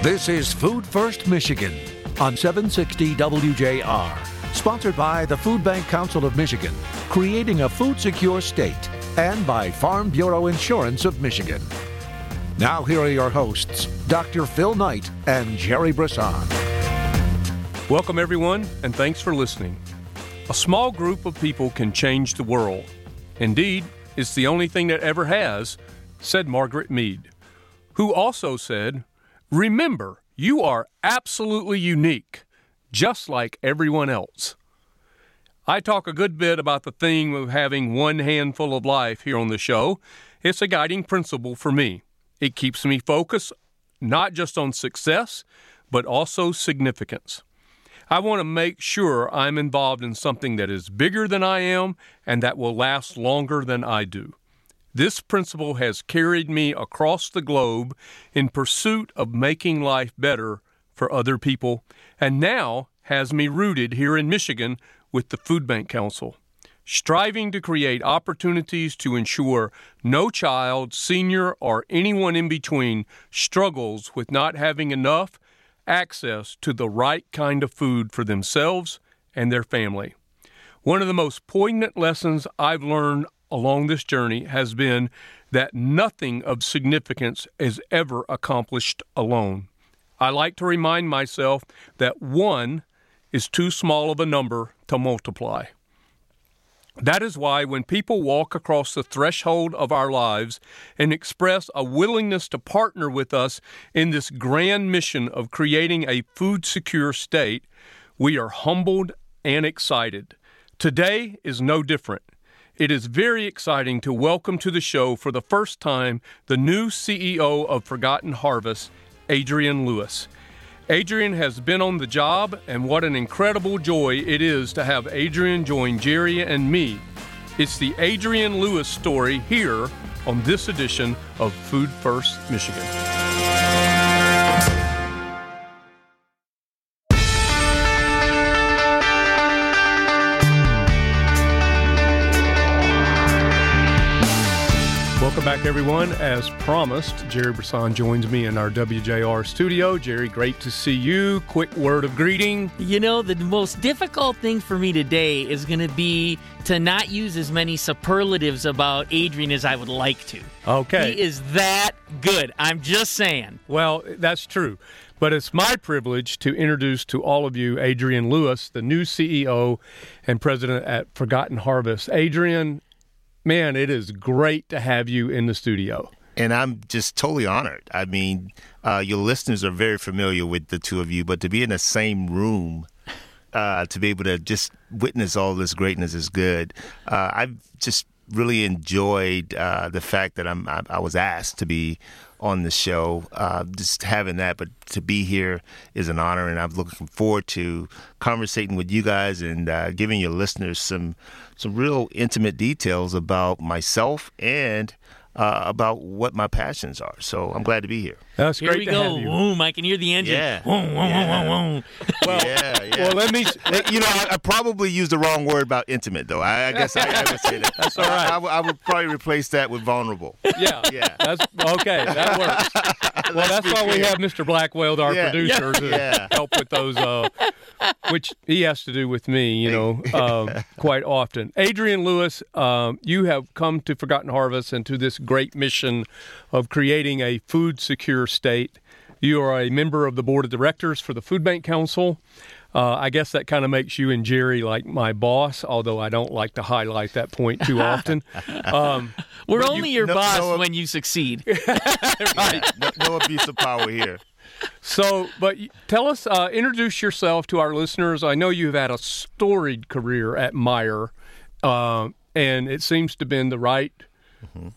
This is Food First Michigan on 760 WJR, sponsored by the Food Bank Council of Michigan, creating a food secure state, and by Farm Bureau Insurance of Michigan. Now, here are your hosts, Dr. Phil Knight and Jerry Brisson. Welcome, everyone, and thanks for listening. A small group of people can change the world. Indeed, it's the only thing that ever has, said Margaret Mead, who also said, Remember, you are absolutely unique, just like everyone else. I talk a good bit about the theme of having one handful of life here on the show. It's a guiding principle for me. It keeps me focused not just on success, but also significance. I want to make sure I'm involved in something that is bigger than I am and that will last longer than I do. This principle has carried me across the globe in pursuit of making life better for other people, and now has me rooted here in Michigan with the Food Bank Council, striving to create opportunities to ensure no child, senior, or anyone in between struggles with not having enough access to the right kind of food for themselves and their family. One of the most poignant lessons I've learned along this journey has been that nothing of significance is ever accomplished alone. I like to remind myself that one is too small of a number to multiply. That is why when people walk across the threshold of our lives and express a willingness to partner with us in this grand mission of creating a food secure state, we are humbled and excited. Today is no different. It is very exciting to welcome to the show for the first time the new CEO of Forgotten Harvest, Adrian Lewis. Adrian has been on the job, and what an incredible joy it is to have Adrian join Jerry and me. It's the Adrian Lewis story here on this edition of Food First Michigan. Everyone. As promised, Jerry Brisson joins me in our WJR studio. Jerry, great to see you. Quick word of greeting. You know, the most difficult thing for me today is going to be to not use as many superlatives about Adrian as I would like to. Okay. He is that good. I'm just saying. Well, that's true. But it's my privilege to introduce to all of you Adrian Lewis, the new CEO and president at Forgotten Harvest. Adrian, man, it is great to have you in the studio. And I'm just totally honored. I mean, uh, your listeners are very familiar with the two of you, but to be in the same room, uh, to be able to just witness all this greatness is good. Uh, I've just really enjoyed uh, the fact that I'm I, I, was asked to be on the show. Uh, just having that, but to be here is an honor, and I'm looking forward to conversating with you guys and uh, giving your listeners some some real intimate details about myself and uh, about what my passions are. So I'm glad to be here. That's here great we to go. have you. Boom! I can hear the engine. Yeah. Boom, boom, Yeah. boom, boom, boom. Well, yeah, yeah. well, let me. you know, I, I probably used the wrong word about intimate, though. I, I guess I, I would say that. That's all right. I, I would- I would probably replace that with vulnerable. Yeah, Yeah. That's okay. That works. Well, that's be why we have Mr. Blackwell, our Yeah. producer, to Yeah. help with those, uh, which he has to do with me, you know, um, quite often. Adrian Lewis, um, you have come to Forgotten Harvest and to this great mission of creating a food secure state. You are a member of the board of directors for the Food Bank Council. Uh, I guess that kind of makes you and Jerry like my boss, although I don't like to highlight that point too often. Um, We're But you- only your no- boss no- when you succeed. Yeah, no, no abuse of power here. So, but tell us, uh, introduce yourself to our listeners. I know you've had a storied career at Meijer, uh, and it seems to have been the right,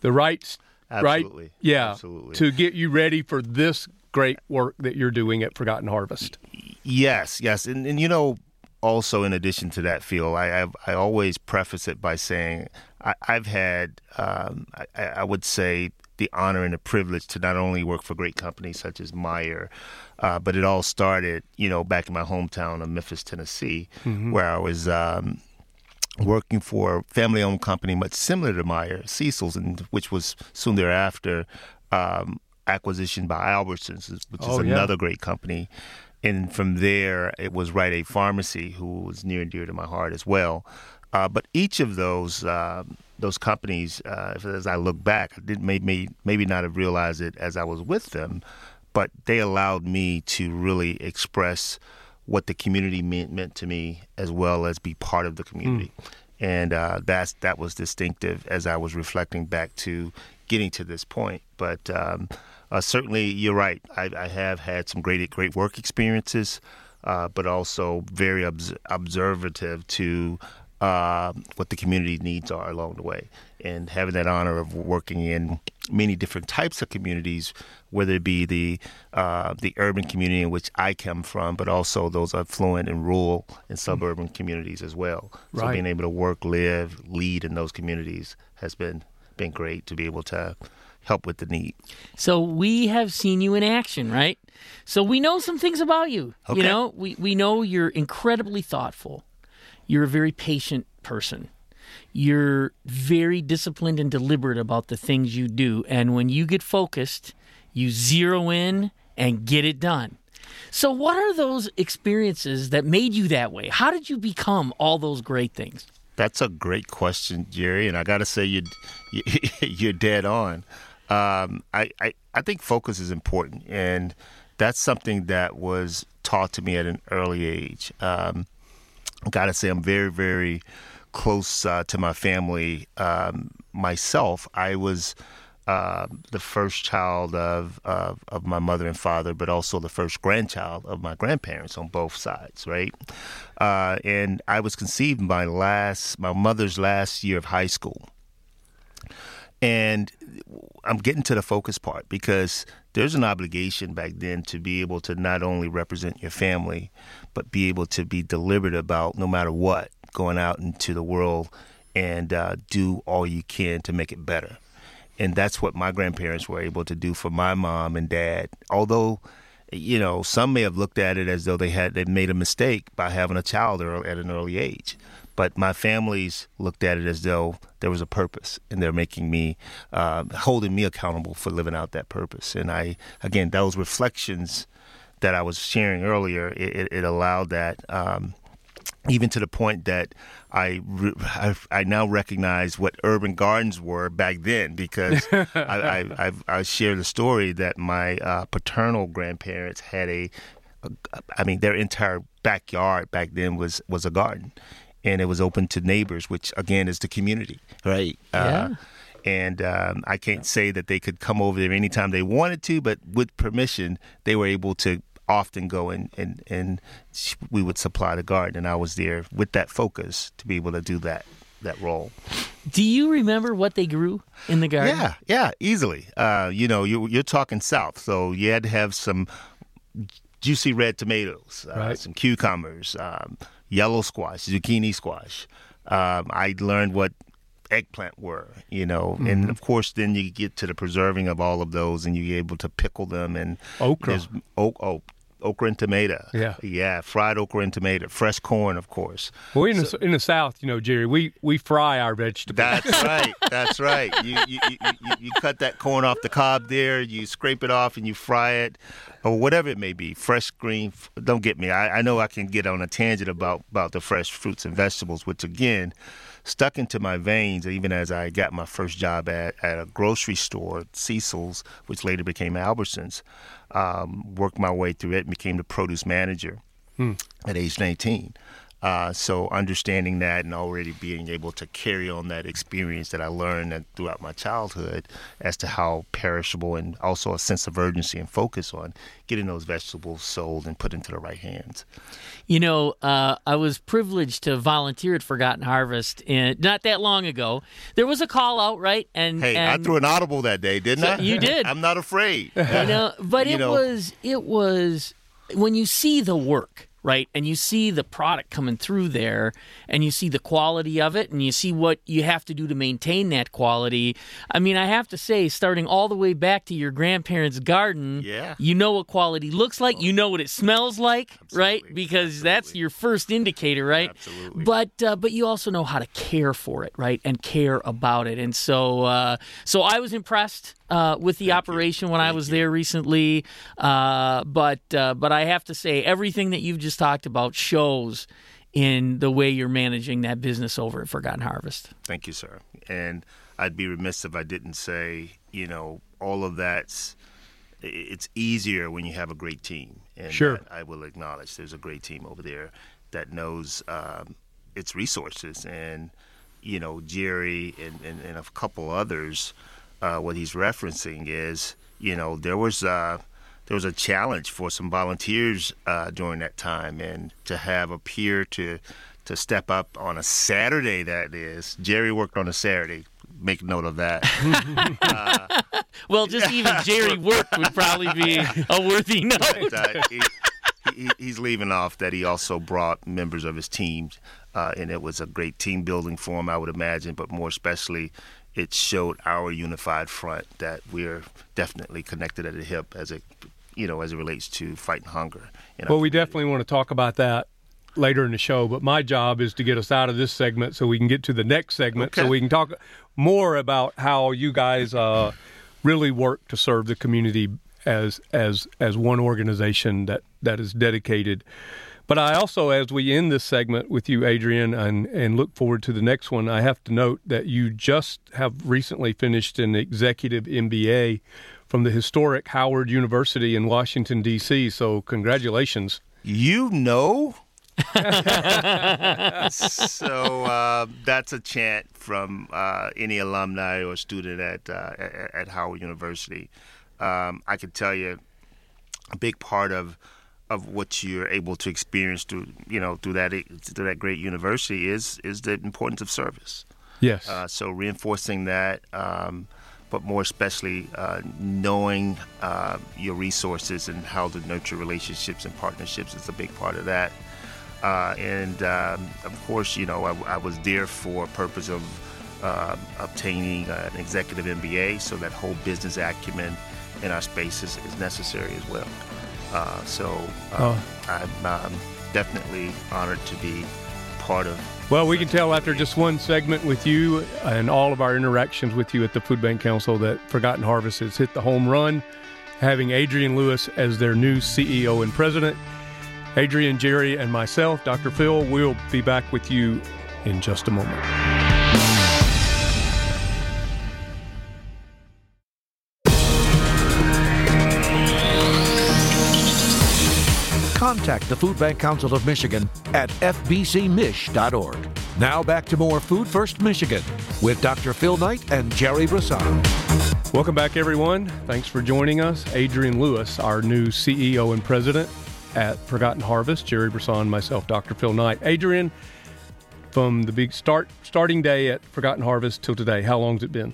the right, s- right, yeah, Absolutely. to get you ready for this great work that you're doing at Forgotten Harvest. Yes, yes, and and you know, also in addition to that, Phil, I I've, I always preface it by saying I, I've had um, I, I would say the honor and the privilege to not only work for great companies such as Meijer, uh, but it all started you know back in my hometown of Memphis, Tennessee, where I was. Um, working for a family-owned company much similar to Meijer, Seessel's, and which was soon thereafter um, acquisition by Albertsons, which is Oh, yeah. another great company. And from there, it was Rite Aid Pharmacy, who was near and dear to my heart as well. Uh, but each of those uh, those companies, uh, as I look back, I did maybe maybe not have realized it as I was with them, but they allowed me to really express what the community meant, meant to me, as well as be part of the community. And uh, that's that was distinctive as I was reflecting back to getting to this point. But um, uh, certainly, you're right. I, I have had some great great work experiences, uh, but also very obs- observative to uh, what the community needs are along the way. And having that honor of working in many different types of communities, whether it be the uh, the urban community in which I come from, but also those affluent and rural and suburban communities as well. So Right. being able to work, live, lead in those communities has been been great to be able to help with the need. So we have seen you in action, right? So we know some things about you. Okay. You know, we, we know you're incredibly thoughtful. You're a very patient person. You're very disciplined and deliberate about the things you do. And when you get focused, you zero in and get it done. So, what are those experiences that made you that way? How did you become all those great things? That's a great question, Jerry, and I got to say you you're dead on. Um, I, I I think focus is important, and that's something that was taught to me at an early age. Um, I got to say, I'm very very close uh, to my family. Um, myself, I was. Uh, the first child of, of of my mother and father, but also the first grandchild of my grandparents on both sides, right? Uh, and I was conceived my last, my mother's last year of high school. And I'm getting to the focus part because there's an obligation back then to be able to not only represent your family, but be able to be deliberate about no matter what going out into the world and uh, do all you can to make it better. And that's what my grandparents were able to do for my mom and dad. Although, you know, some may have looked at it as though they had they made a mistake by having a child at an early age. But my families looked at it as though there was a purpose, and they're making me, uh, holding me accountable for living out that purpose. And I, again, those reflections that I was sharing earlier, it, it, it allowed that. Um, even to the point that I, re- I, I now recognize what urban gardens were back then because I, I, I've, I shared a story that my uh, paternal grandparents had a, a, I mean, their entire backyard back then was, was a garden. And it was open to neighbors, which again is the community, right? Yeah. Uh, and um, I can't say that they could come over there anytime they wanted to, but with permission, they were able to often go and, and, and we would supply the garden. And I was there with that focus to be able to do that that role. Do you remember what they grew in the garden? Yeah, yeah, easily. Uh, you know, you, you're talking south, so you had to have some juicy red tomatoes, uh, Right. some cucumbers, um, yellow squash, zucchini squash. Um, I learned what eggplant were, you know, and of course, then you get to the preserving of all of those, and you're able to pickle them and Okra. there's Oak, oh, okra and tomato. Yeah. yeah, fried okra and tomato, fresh corn, of course. Well, in, the, in the South, you know, Jerry, we, we fry our vegetables. That's right. That's right. You, you, you, you, you cut that corn off the cob there, you scrape it off, and you fry it, or whatever it may be. Fresh green. Don't get me. I, I know I can get on a tangent about, about the fresh fruits and vegetables, which again, stuck into my veins even as I got my first job at, at a grocery store, Seessel's, which later became Albertsons. Um, worked my way through it and became the produce manager at age 19. Uh, so understanding that and already being able to carry on that experience that I learned that throughout my childhood as to how perishable and also a sense of urgency and focus on getting those vegetables sold and put into the right hands. You know, uh, I was privileged to volunteer at Forgotten Harvest in, not that long ago. There was a call out, right? And Hey, and, I threw an audible that day, didn't I? You did. I'm not afraid. you know, but You it know. was it was when you see the work, right, and you see the product coming through there, and you see the quality of it, and you see what you have to do to maintain that quality. I mean, I have to say, starting all the way back to your grandparents' garden, Yeah. you know what quality looks like, you know what it smells like, right? Absolutely. Because that's your first indicator, right? Absolutely. But uh, but you also know how to care for it, right, and care about it, and so uh, so I was impressed. Uh, with the operation when I was there recently, uh, but uh, but I have to say everything that you've just talked about shows in the way you're managing that business over at Forgotten Harvest. Thank you, sir. And I'd be remiss if I didn't say, you know, all of that's it's easier when you have a great team. And Sure. I will acknowledge there's a great team over there that knows um, its resources. And, you know, Jerry and, and, and a couple others, uh, what he's referencing is, you know, there was uh, there was a challenge for some volunteers uh, during that time, and to have a peer to to step up on a Saturday. That is, Jerry worked on a Saturday. Make note of that. Well, just even Jerry worked would probably be a worthy note. Uh, he, he, he's leaving off that he also brought members of his team, uh, and it was a great team building for him, I would imagine. But more especially, it showed our unified front that we're definitely connected at the hip as it, you know, as it relates to fighting hunger. Well, we definitely want to talk about that later in the show, but my job is to get us out of this segment so we can get to the next segment so we can talk more about how you guys uh, really work to serve the community as as as one organization that that is dedicated. But I also, as we end this segment with you, Adrian, and, and look forward to the next one, I have to note that you just have recently finished an executive MBA from the historic Howard University in Washington, D.C. So, congratulations. You know? so uh, that's a chant from uh, any alumni or student at uh, at, at Howard University. Um, I can tell you, a big part of of what you're able to experience through you know through that through that great university is is the importance of service. Yes. Uh, so reinforcing that, um, but more especially uh, knowing uh, your resources and how to nurture relationships and partnerships is a big part of that. Uh, and um, of course, you know, I, I was there for a purpose of uh, obtaining an executive MBA, so that whole business acumen in our space is, is necessary as well. Uh, so uh, I'm um, definitely honored to be part of Well, we can tell after just one segment with you and all of our interactions with you at the Food Bank Council that Forgotten Harvest has hit the home run, having Adrian Lewis as their new CEO and president. Adrian, Jerry, and myself, Dr. Phil, we'll be back with you in just a moment. Contact the Food Bank Council of Michigan at fbcmich.org. Now back to more Food First Michigan with Dr. Phil Knight and Jerry Brisson. Welcome back, everyone. Thanks for joining us. Adrian Lewis, our new CEO and president at Forgotten Harvest. Jerry Brisson, myself, Dr. Phil Knight. Adrian, from the big start starting day at Forgotten Harvest till today, how long's it been?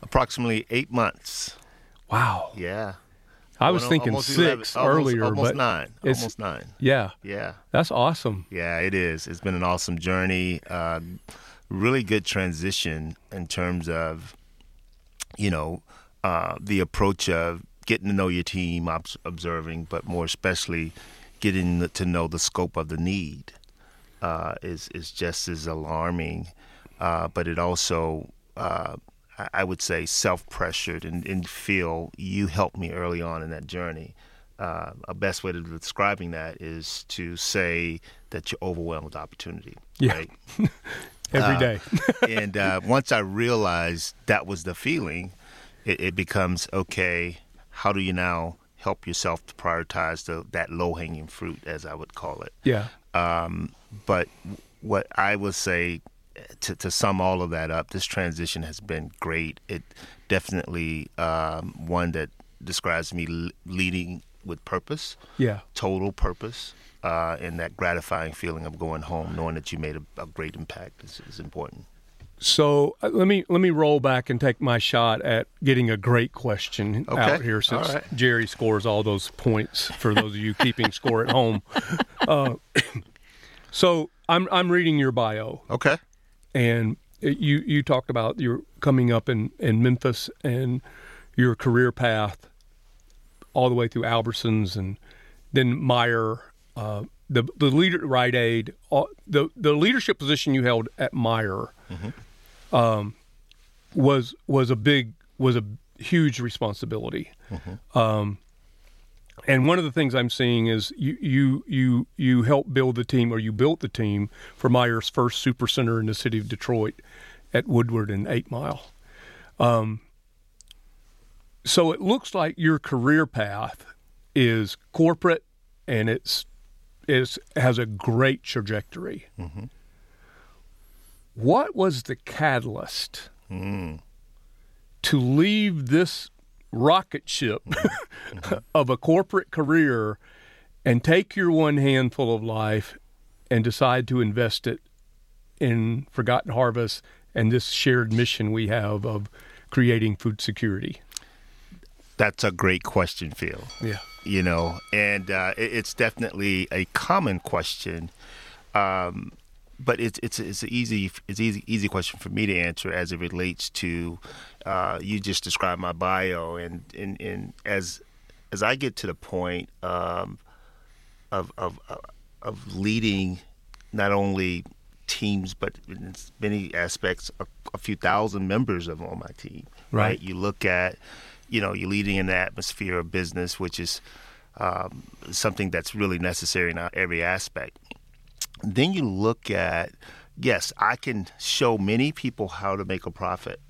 approximately eight months. Wow. Yeah. I was thinking almost six 11 earlier, almost but nine. it's- Almost nine. yeah, Yeah. that's awesome. Yeah, it is. It's been an awesome journey. Uh, really good transition in terms of, you know, uh, the approach of getting to know your team, obs- observing, but more especially getting to know the scope of the need uh, is is just as alarming. Uh, but it also, uh, I- would say, self pressured and, and feel you helped me early on in that journey. Uh, a best way to describing that is to say that you're overwhelmed with opportunity. Yeah. Right? Every Uh, day. and uh, once I realized that was the feeling, it, it becomes okay. How do you now help yourself to prioritize the, that low hanging fruit, as I would call it? yeah. Um, but what I would say to, to sum all of that up, this transition has been great. It definitely um, one that describes me l- leading with purpose, Yeah. total purpose, uh, and that gratifying feeling of going home, knowing that you made a, a great impact is, is important. So uh, let me let me roll back and take my shot at getting a great question Okay. out here since right. Jerry scores all those points for those of you keeping score at home. Uh, so I'm I'm reading your bio Okay. And you you talked about your coming up in, in Memphis and your career path all the way through Albertsons and then Meijer, uh, the the leader Rite Aid, all, the the leadership position you held at Meijer um, was was a big was a huge responsibility. Um, and one of the things I'm seeing is you you you you help build the team, or you built the team for Meijer's first super center in the city of Detroit, at Woodward and Eight Mile. Um, so it looks like your career path is corporate, and it's is has a great trajectory. What was the catalyst to leave this rocket ship of a corporate career and take your one handful of life and decide to invest it in Forgotten Harvest and this shared mission we have of creating food security? That's a great question, Phil. Yeah. You know, and uh, it's definitely a common question, um, but it's it's it's an easy it's easy easy question for me to answer as it relates to uh, you just described my bio and and, and as as I get to the point um, of of of leading not only teams but in many aspects a, a few thousand members of on my team Right. you look at you know you're leading in the atmosphere of business which is um, something that's really necessary in every aspect then you look at yes i can show many people how to make a profit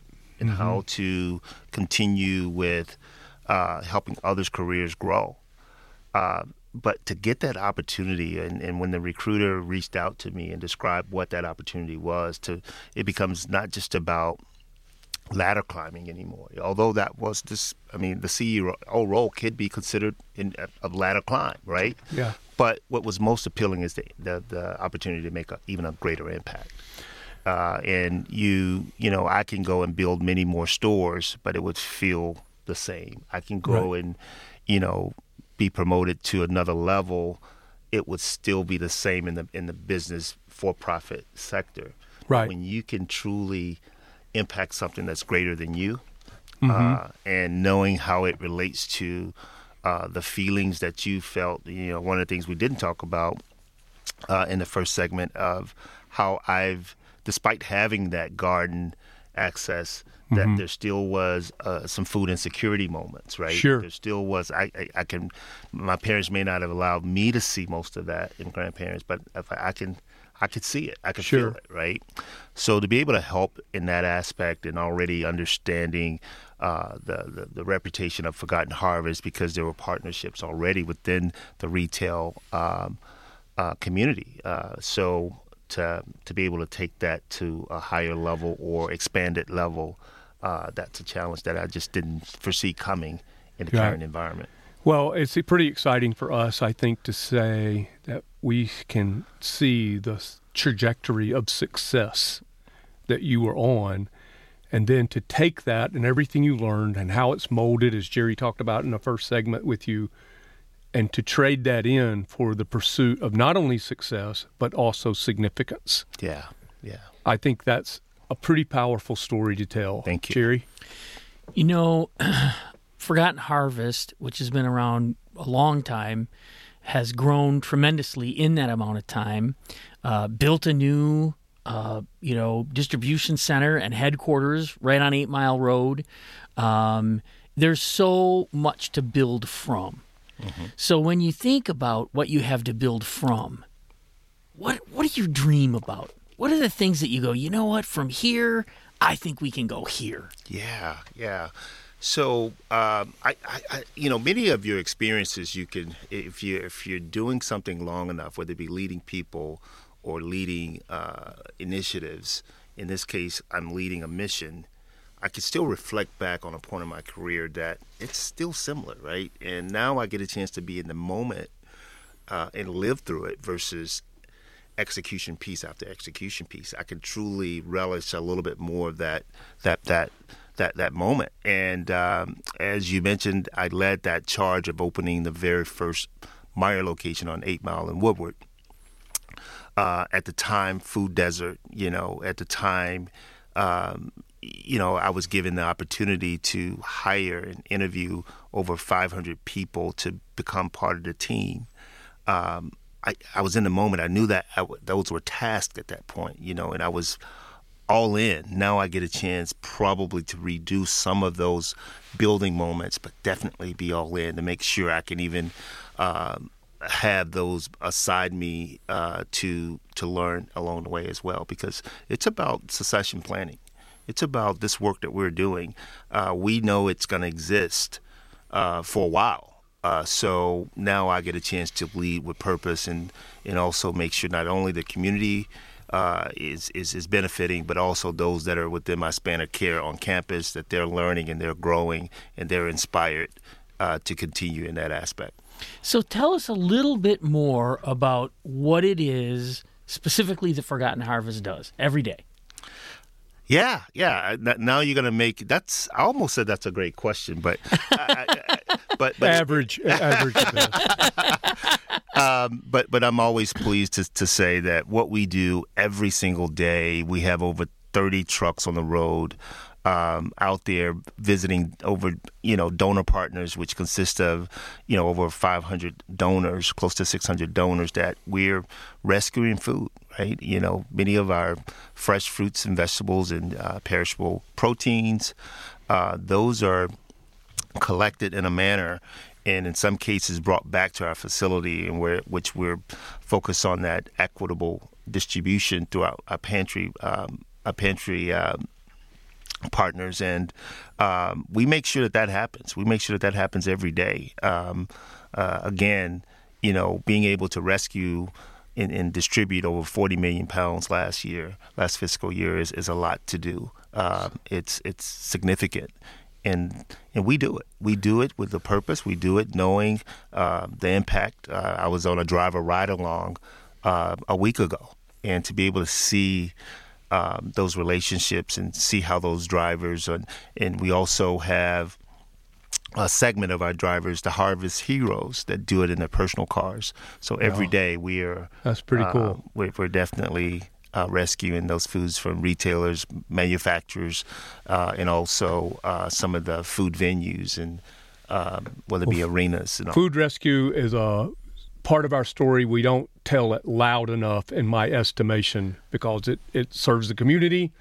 and how to continue with uh, helping others careers grow. Uh, but to get that opportunity and, and when the recruiter reached out to me and described what that opportunity was to it becomes not just about ladder climbing anymore although that was this i mean the ceo role could be considered in a ladder climb right Yeah. but what was most appealing is the the, the opportunity to make a, even a greater impact uh, and you you know I can go and build many more stores, but it would feel the same. I can go Right. and you know be promoted to another level. It would still be the same in the in the business for profit sector. Right. When you can truly impact something that's greater than you, Mm-hmm. uh, and knowing how it relates to uh, the feelings that you felt. You know, one of the things we didn't talk about uh, in the first segment of how I've, despite having that garden access, that Mm-hmm. there still was uh, some food insecurity moments, right? Sure. There still was. I, I, I can. My parents may not have allowed me to see most of that in grandparents, but if I, I can, I could see it. I could Sure. feel it, right? So to be able to help in that aspect and already understanding uh, the, the the reputation of Forgotten Harvest because there were partnerships already within the retail um, uh, community. Uh, so to to be able to take that to a higher level or expanded level, uh, that's a challenge that I just didn't foresee coming in the current environment. Well, it's pretty exciting for us, I think, to say that we can see the trajectory of success that you were on, and then to take that and everything you learned and how it's molded, as Jerry talked about in the first segment with you, and to trade that in for the pursuit of not only success, but also significance. Yeah, yeah. I think that's a pretty powerful story to tell. Thank you. Jerry. You know, Forgotten Harvest, which has been around a long time, has grown tremendously in that amount of time. Uh, built a new, uh, you know, distribution center and headquarters right on Eight Mile Road. Um, there's so much to build from. So when you think about what you have to build from, what what do you dream about? What are the things that you go, you know what, from here, I think we can go here. Yeah, yeah. So, um, I, I, you know, many of your experiences, you can, if you if you're doing something long enough, whether it be leading people or leading uh, initiatives. In this case, I'm leading a mission. I can still reflect back on a point in my career that it's still similar, right? And now I get a chance to be in the moment uh, and live through it versus execution piece after execution piece. I can truly relish a little bit more of that that that that that moment. And um, as you mentioned, I led that charge of opening the very first Meijer location on Eight Mile in Woodward. Uh, at the time, food desert. You know, at the time, um, you know, I was given the opportunity to hire and interview over 500 people to become part of the team. Um, I, I was in the moment. I knew that I w- those were tasks at that point, you know, and I was all in. Now I get a chance probably to reduce some of those building moments, but definitely be all in to make sure I can even um, have those aside me uh, to to learn along the way as well. Because it's about succession planning. It's about this work that we're doing. Uh, we know it's going to exist uh, for a while. Uh, so now I get a chance to lead with purpose and, and also make sure not only the community uh, is, is is benefiting, but also those that are within my span of care on campus that they're learning and they're growing and they're inspired uh, to continue in that aspect. So tell us a little bit more about what it is specifically the Forgotten Harvest does every day. Yeah, yeah. Uh, now you're gonna make that's. I almost said that's a great question, but I, I, but, but average average. um, but but I'm always pleased to to say that what we do every single day, we have over 30 trucks on the road um, out there visiting over you know donor partners, which consist of you know over 500 donors, close to 600 donors that we're rescuing food. Right, you know many of our fresh fruits and vegetables and uh, perishable proteins, uh, those are collected in a manner and in some cases brought back to our facility and where which we're focused on that equitable distribution throughout our pantry um, pantry um, partners, and um, we make sure that that happens. We make sure that that happens every day. Um, uh, again, you know, being able to rescue and, and, distribute over 40 million pounds last year, last fiscal year, is, is a lot to do. Uh, it's it's significant, and and we do it. We do it with a purpose. We do it knowing uh, the impact. Uh, I was on a driver ride along uh, a week ago, and to be able to see um, those relationships and see how those drivers and and we also have a segment of our drivers, the Harvest Heroes, that do it in their personal cars. So every day we are that's pretty cool. Uh, we're, we're, definitely uh, rescuing those foods from retailers, manufacturers, uh, and also uh, some of the food venues and um, whether it be well, arenas. And food rescue is a part of our story we don't tell it loud enough, in my estimation, because it, it serves the community,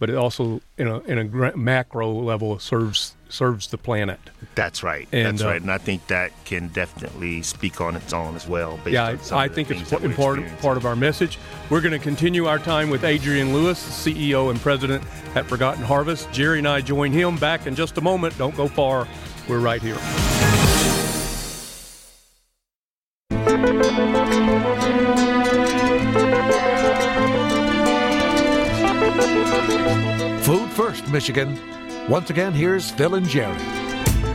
but it also, in a, in a macro level, serves serves the planet. That's right. And, That's uh, right. And I think that can definitely speak on its own as well. yeah, I, I think it's important part of our message. We're going to continue our time with Adrian Lewis, CEO and president at Forgotten Harvest. Jerry and I join him back in just a moment. Don't go far. We're right here. Michigan. Once again, here's Phil and Jerry.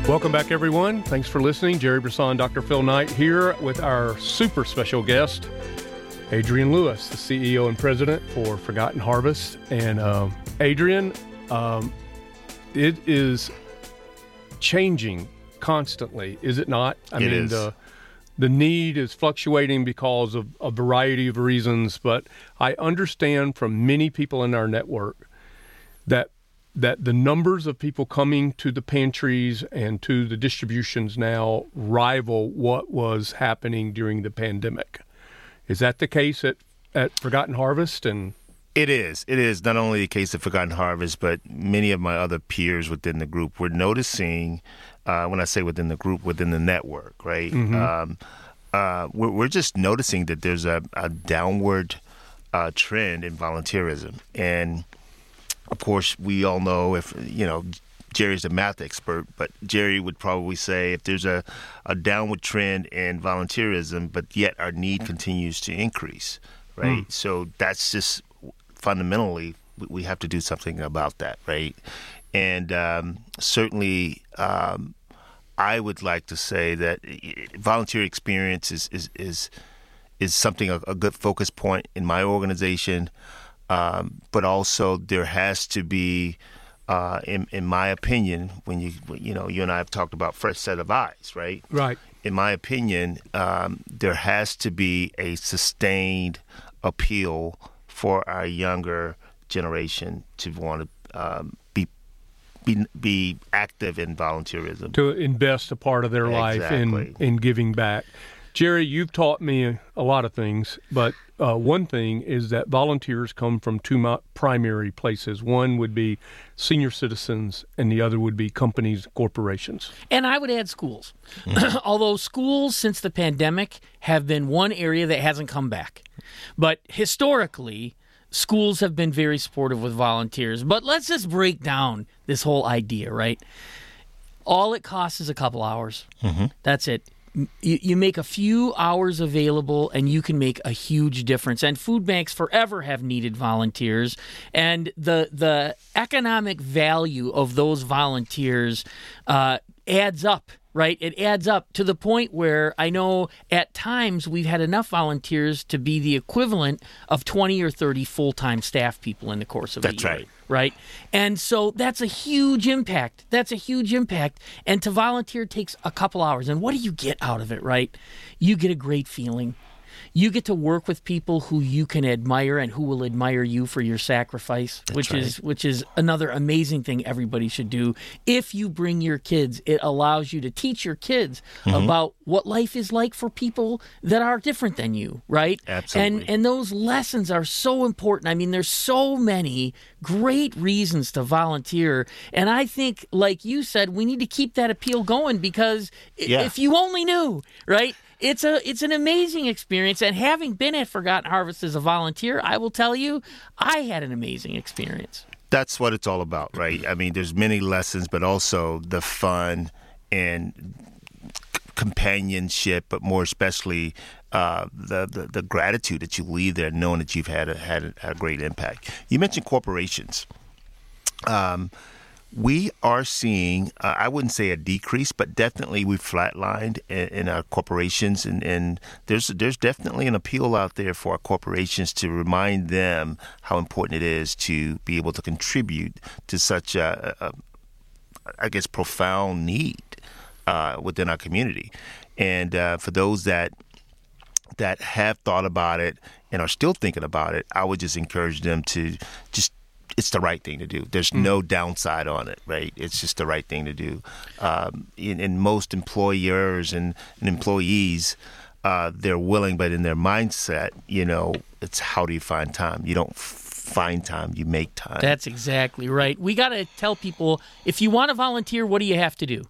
Welcome back, everyone. Thanks for listening. Jerry Brisson, Dr. Phil Knight here with our super special guest, Adrian Lewis, the CEO and president for Forgotten Harvest. And um, Adrian, um, it is changing constantly, is it not? I it mean, is. The, the need is fluctuating because of a variety of reasons, but I understand from many people in our network that that the numbers of people coming to the pantries and to the distributions now rival what was happening during the pandemic. Is that the case at, at Forgotten Harvest and it is. It is not only the case of Forgotten Harvest, but many of my other peers within the group were noticing uh, when I say within the group, within the network, right? Mm-hmm. Um, uh, we're, we're, just noticing that there's a, a downward uh, trend in volunteerism. And of course, we all know if, you know, Jerry's a math expert, but Jerry would probably say if there's a, a downward trend in volunteerism, but yet our need continues to increase, right? Mm. So that's just fundamentally, we have to do something about that, right? And um, certainly, um, I would like to say that volunteer experience is is is, is something a, a good focus point in my organization, um, but also there has to be, uh, in in my opinion, when you you know you and I have talked about fresh set of eyes, right? Right. In my opinion, um, there has to be a sustained appeal for our younger generation to want to um, be be active in volunteerism to invest a part of their exactly. life in in giving back. Jerry, you've taught me a lot of things, but uh, one thing is that volunteers come from two primary places. One would be senior citizens, and the other would be companies, corporations. And I would add schools. Mm-hmm. Although schools, since the pandemic, have been one area that hasn't come back. But historically, schools have been very supportive with volunteers. But let's just break down this whole idea, right? All it costs is a couple hours. Mm-hmm. That's it you, you make a few hours available and you can make a huge difference. And food banks forever have needed volunteers, and the the economic value of those volunteers uh, adds up right? It adds up to the point where I know at times we've had enough volunteers to be the equivalent of 20 or 30 full time staff people in the course of that's a year. right. Right. And so that's a huge impact. That's a huge impact. And to volunteer takes a couple hours. And what do you get out of it, right? You get a great feeling you get to work with people who you can admire and who will admire you for your sacrifice, That's which right. is which is another amazing thing everybody should do. If you bring your kids, it allows you to teach your kids mm-hmm. about what life is like for people that are different than you, right? Absolutely. And and those lessons are so important. I mean, there's so many great reasons to volunteer, and I think like you said, we need to keep that appeal going because yeah. if you only knew, right? It's a it's an amazing experience and having been at Forgotten Harvest as a volunteer, I will tell you, I had an amazing experience. That's what it's all about, right? I mean, there's many lessons, but also the fun and companionship, but more especially uh, the, the, the gratitude that you leave there, knowing that you've had a, had a, great impact. You mentioned corporations. Um, we are seeing, uh, I wouldn't say a decrease, but definitely we've flatlined in, in our corporations, and, and, there's there's definitely an appeal out there for our corporations to remind them how important it is to be able to contribute to such a, a I guess, profound need uh, within our community, and uh, for those that that have thought about it and are still thinking about it, I would just encourage them to just it's the right thing to do. There's mm. no downside on it, right? It's just the right thing to do. Um, in, in, most employers and, and employees, uh, they're willing, but in their mindset, you know, it's how do you find time? You don't find time, you make time. That's exactly right. We got to tell people if you want to volunteer, what do you have to do?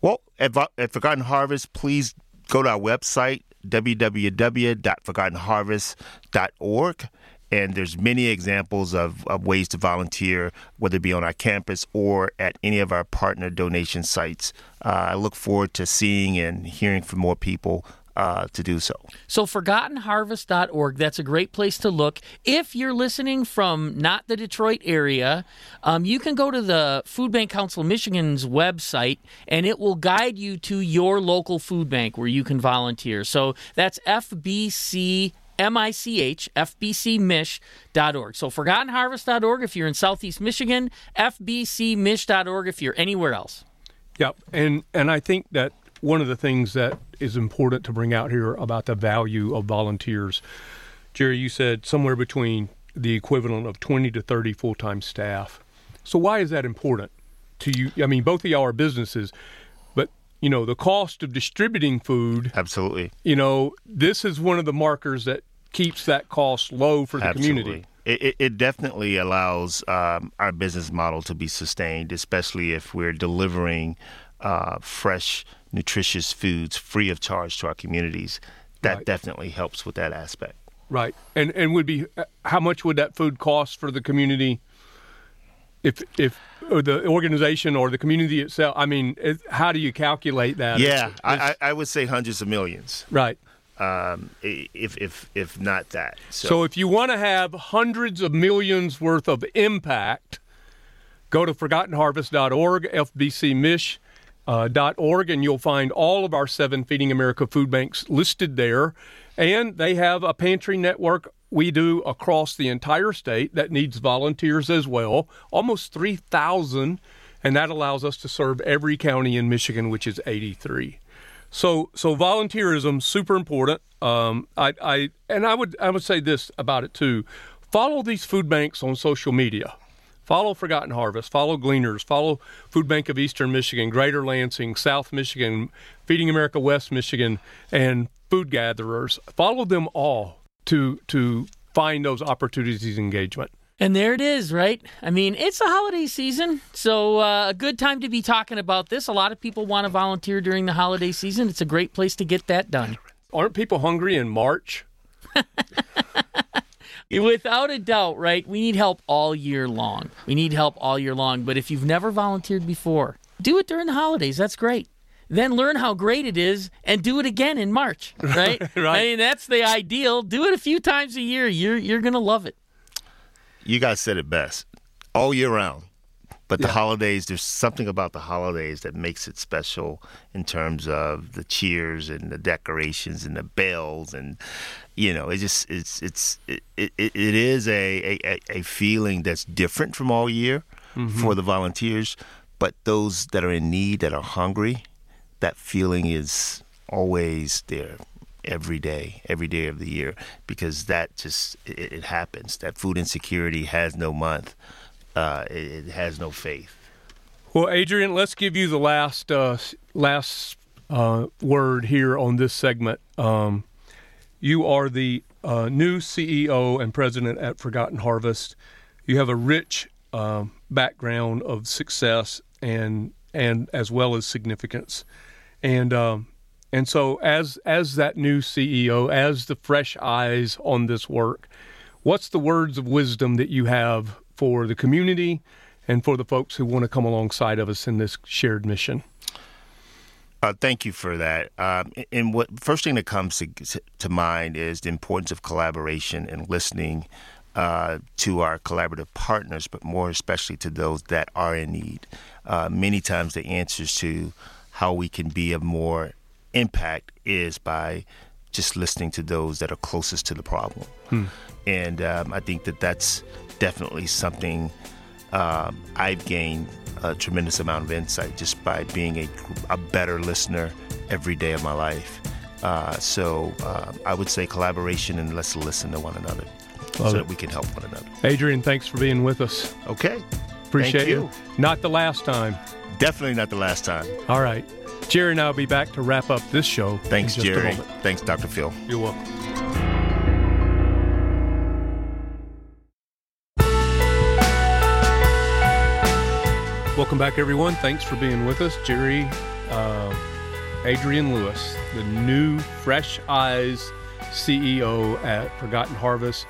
Well, at, at Forgotten Harvest, please go to our website, www.forgottenharvest.org and there's many examples of, of ways to volunteer, whether it be on our campus or at any of our partner donation sites. Uh, I look forward to seeing and hearing from more people uh, to do so. So, ForgottenHarvest.org, that's a great place to look. If you're listening from not the Detroit area, um, you can go to the Food Bank Council of Michigan's website and it will guide you to your local food bank where you can volunteer. So, that's FBC M-I-C-H, FBCMich.org. So ForgottenHarvest.org if you're in Southeast Michigan, FBCMich.org if you're anywhere else. Yep, and and I think that one of the things that is important to bring out here about the value of volunteers, Jerry, you said somewhere between the equivalent of 20 to 30 full-time staff. So why is that important to you? I mean, both of y'all are businesses you know, the cost of distributing food. Absolutely. You know, this is one of the markers that keeps that cost low for the Absolutely. community. It, it, definitely allows um, our business model to be sustained, especially if we're delivering uh, fresh, nutritious foods free of charge to our communities. That right. definitely helps with that aspect. Right, and and would be how much would that food cost for the community? If if the organization or the community itself? I mean, it, how do you calculate that? Yeah, it's, I, I, would say hundreds of millions. Right. Um, if if if not that. So, so if you want to have hundreds of millions worth of impact, go to ForgottenHarvest.org, FBCMich. Uh, .org and you'll find all of our seven Feeding America food banks listed there, and they have a pantry network we do across the entire state that needs volunteers as well, almost 3,000, and that allows us to serve every county in Michigan, which is 83. So, so volunteerism super important. Um, I, I, and I would, I would say this about it too: follow these food banks on social media. Follow Forgotten Harvest, follow Gleaners, follow Food Bank of Eastern Michigan, Greater Lansing, South Michigan, Feeding America West Michigan, and Food Gatherers. Follow them all to to find those opportunities of engagement. And there it is, right? I mean, it's the holiday season, so uh, a good time to be talking about this. A lot of people want to volunteer during the holiday season. It's a great place to get that done. Aren't people hungry in March? Without a doubt, right? We need help all year long. We need help all year long. But if you've never volunteered before, do it during the holidays. That's great. Then learn how great it is and do it again in March, right? Right. I mean, that's the ideal. Do it a few times a year. You're you're gonna love it. You guys said it best. All year round. But the holidays, there's something about the holidays that makes it special in terms of the cheers and the decorations and the bells and you know, it just it's it's it it, it is a, a a feeling that's different from all year mm-hmm. for the volunteers, but those that are in need, that are hungry, that feeling is always there every day, every day of the year, because that just it, it happens. That food insecurity has no month, uh, it, it has no faith. Well, Adrian, let's give you the last uh, last uh, word here on this segment. Um, you are the uh, new CEO and president at Forgotten Harvest. You have a rich um background of success and and as well as significance, and um, and so as as that new CEO, as the fresh eyes on this work, what's the words of wisdom that you have for the community and for the folks who want to come alongside of us in this shared mission? Uh, thank you for that. Um, and what first thing that comes to, to mind is the importance of collaboration and listening uh, to our collaborative partners, but more especially to those that are in need. Uh, many times, the answers to how we can be of more impact is by just listening to those that are closest to the problem. And um, I think that that's definitely something um, I've gained a tremendous amount of insight just by being a, a better listener every day of my life. Uh, so uh, I would say collaboration and let's listen to one another so Love that we can help one another. Adrian, thanks for being with us. Okay. Appreciate Thank you. it. Not the last time. Definitely not the last time. All right. Jerry and I will be back to wrap up this show. Thanks, in just a Jerry. Thanks, Dr. Phil. You're welcome. Welcome back, everyone. Thanks for being with us. Jerry, uh, Adrian Lewis, the new Fresh Eyes CEO at Forgotten Harvest.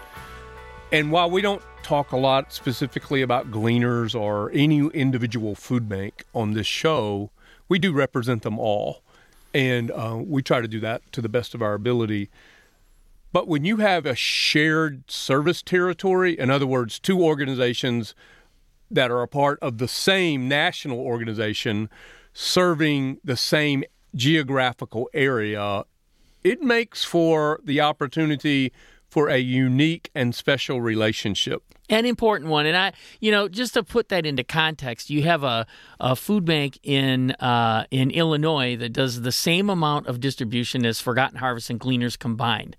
And while we don't talk a lot specifically about gleaners or any individual food bank on this show, we do represent them all. And uh, we try to do that to the best of our ability. But when you have a shared service territory, in other words, two organizations that are a part of the same national organization serving the same geographical area, it makes for the opportunity for a unique and special relationship. An important one, and I, you know, just to put that into context, you have a, a food bank in uh, in Illinois that does the same amount of distribution as Forgotten Harvest and Gleaners combined,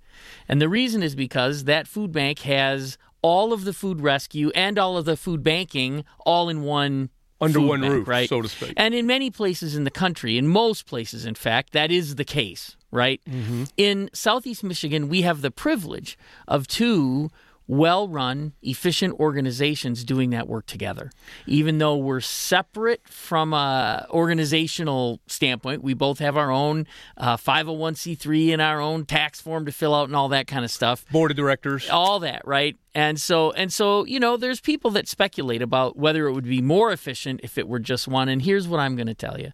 and the reason is because that food bank has all of the food rescue and all of the food banking all in one Under one bank, roof, right? so to speak. And in many places in the country, in most places, in fact, that is the case, right? Mm-hmm. In Southeast Michigan, we have the privilege of two well run, efficient organizations doing that work together. Even though we're separate from a organizational standpoint, we both have our own uh, 501c3 and our own tax form to fill out and all that kind of stuff Board of directors. all that right and so and so you know there's people that speculate about whether it would be more efficient if it were just one and here's what i'm going to tell you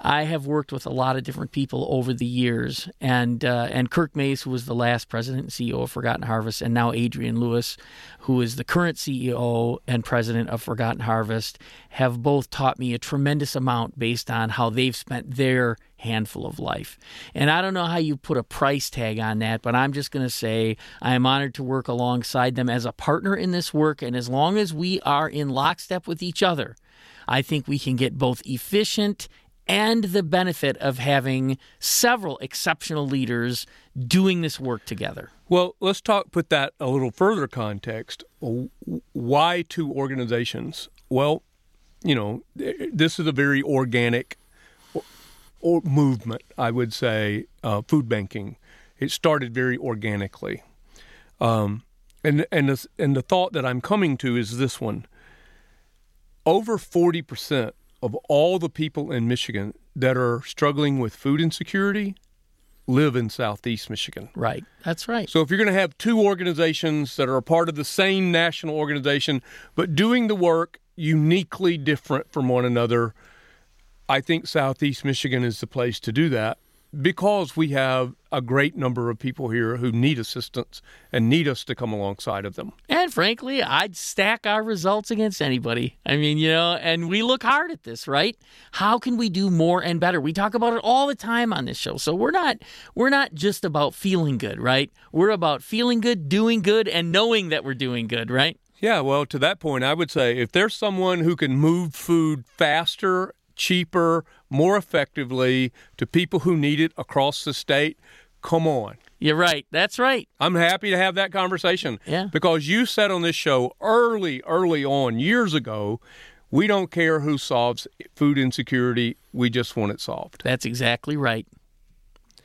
I have worked with a lot of different people over the years, and uh, and Kirk Mayes, who was the last president and CEO of Forgotten Harvest, and now Adrian Lewis, who is the current CEO and president of Forgotten Harvest, have both taught me a tremendous amount based on how they've spent their handful of life. And I don't know how you put a price tag on that, but I'm just going to say I am honored to work alongside them as a partner in this work, and as long as we are in lockstep with each other. I think we can get both efficient and the benefit of having several exceptional leaders doing this work together. Well, let's talk. Put that a little further context. Why two organizations? Well, you know, this is a very organic or movement. I would say uh, food banking. It started very organically, um, and and the, and the thought that I'm coming to is this one. Over forty percent of all the people in Michigan that are struggling with food insecurity live in Southeast Michigan. Right. That's right. So if you're going to have two organizations that are a part of the same national organization, but doing the work uniquely different from one another, I think Southeast Michigan is the place to do that because we have a great number of people here who need assistance and need us to come alongside of them. And frankly, I'd stack our results against anybody. I mean, you know, and we look hard at this, right? How can we do more and better? We talk about it all the time on this show. So we're not we're not just about feeling good, right? We're about feeling good, doing good and knowing that we're doing good, right? Yeah, well, to that point, I would say if there's someone who can move food faster cheaper, more effectively to people who need it across the state, come on. You're right. That's right. I'm happy to have that conversation. Yeah. Because you said on this show early, early on, years ago, we don't care who solves food insecurity. We just want it solved. That's exactly right.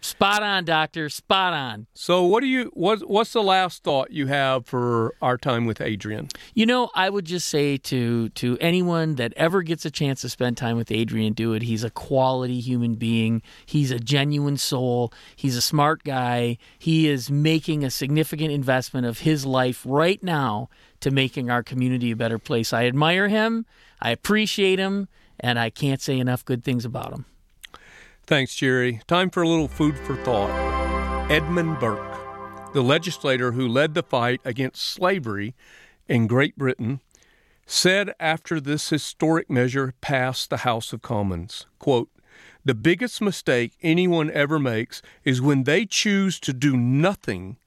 Spot on, doctor. Spot on. So, what do you what what's the last thought you have for our time with Adrian? You know, I would just say to to anyone that ever gets a chance to spend time with Adrian, do it. He's a quality human being. He's a genuine soul. He's a smart guy. He is making a significant investment of his life right now to making our community a better place. I admire him. I appreciate him, and I can't say enough good things about him. Thanks, Jerry. Time for a little food for thought. Edmund Burke, the legislator who led the fight against slavery in Great Britain, said after this historic measure passed the House of Commons, quote, the biggest mistake anyone ever makes is when they choose to do nothing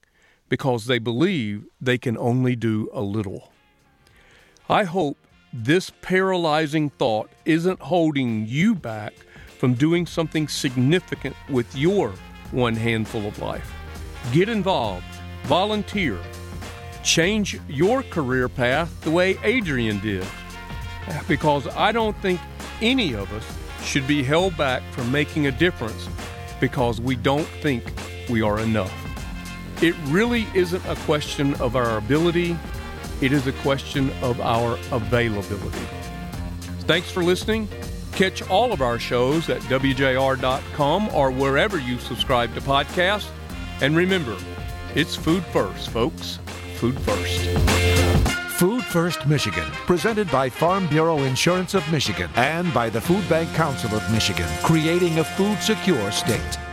because they believe they can only do a little. I hope this paralyzing thought isn't holding you back from doing something significant with your one handful of life. Get involved, volunteer, change your career path the way Adrian did. Because I don't think any of us should be held back from making a difference because we don't think we are enough. It really isn't a question of our ability, it is a question of our availability. Thanks for listening. Catch all of our shows at WJR.com or wherever you subscribe to podcasts. And remember, it's food first, folks. Food first. Food First Michigan, presented by Farm Bureau Insurance of Michigan and by the Food Bank Council of Michigan, creating a food secure state.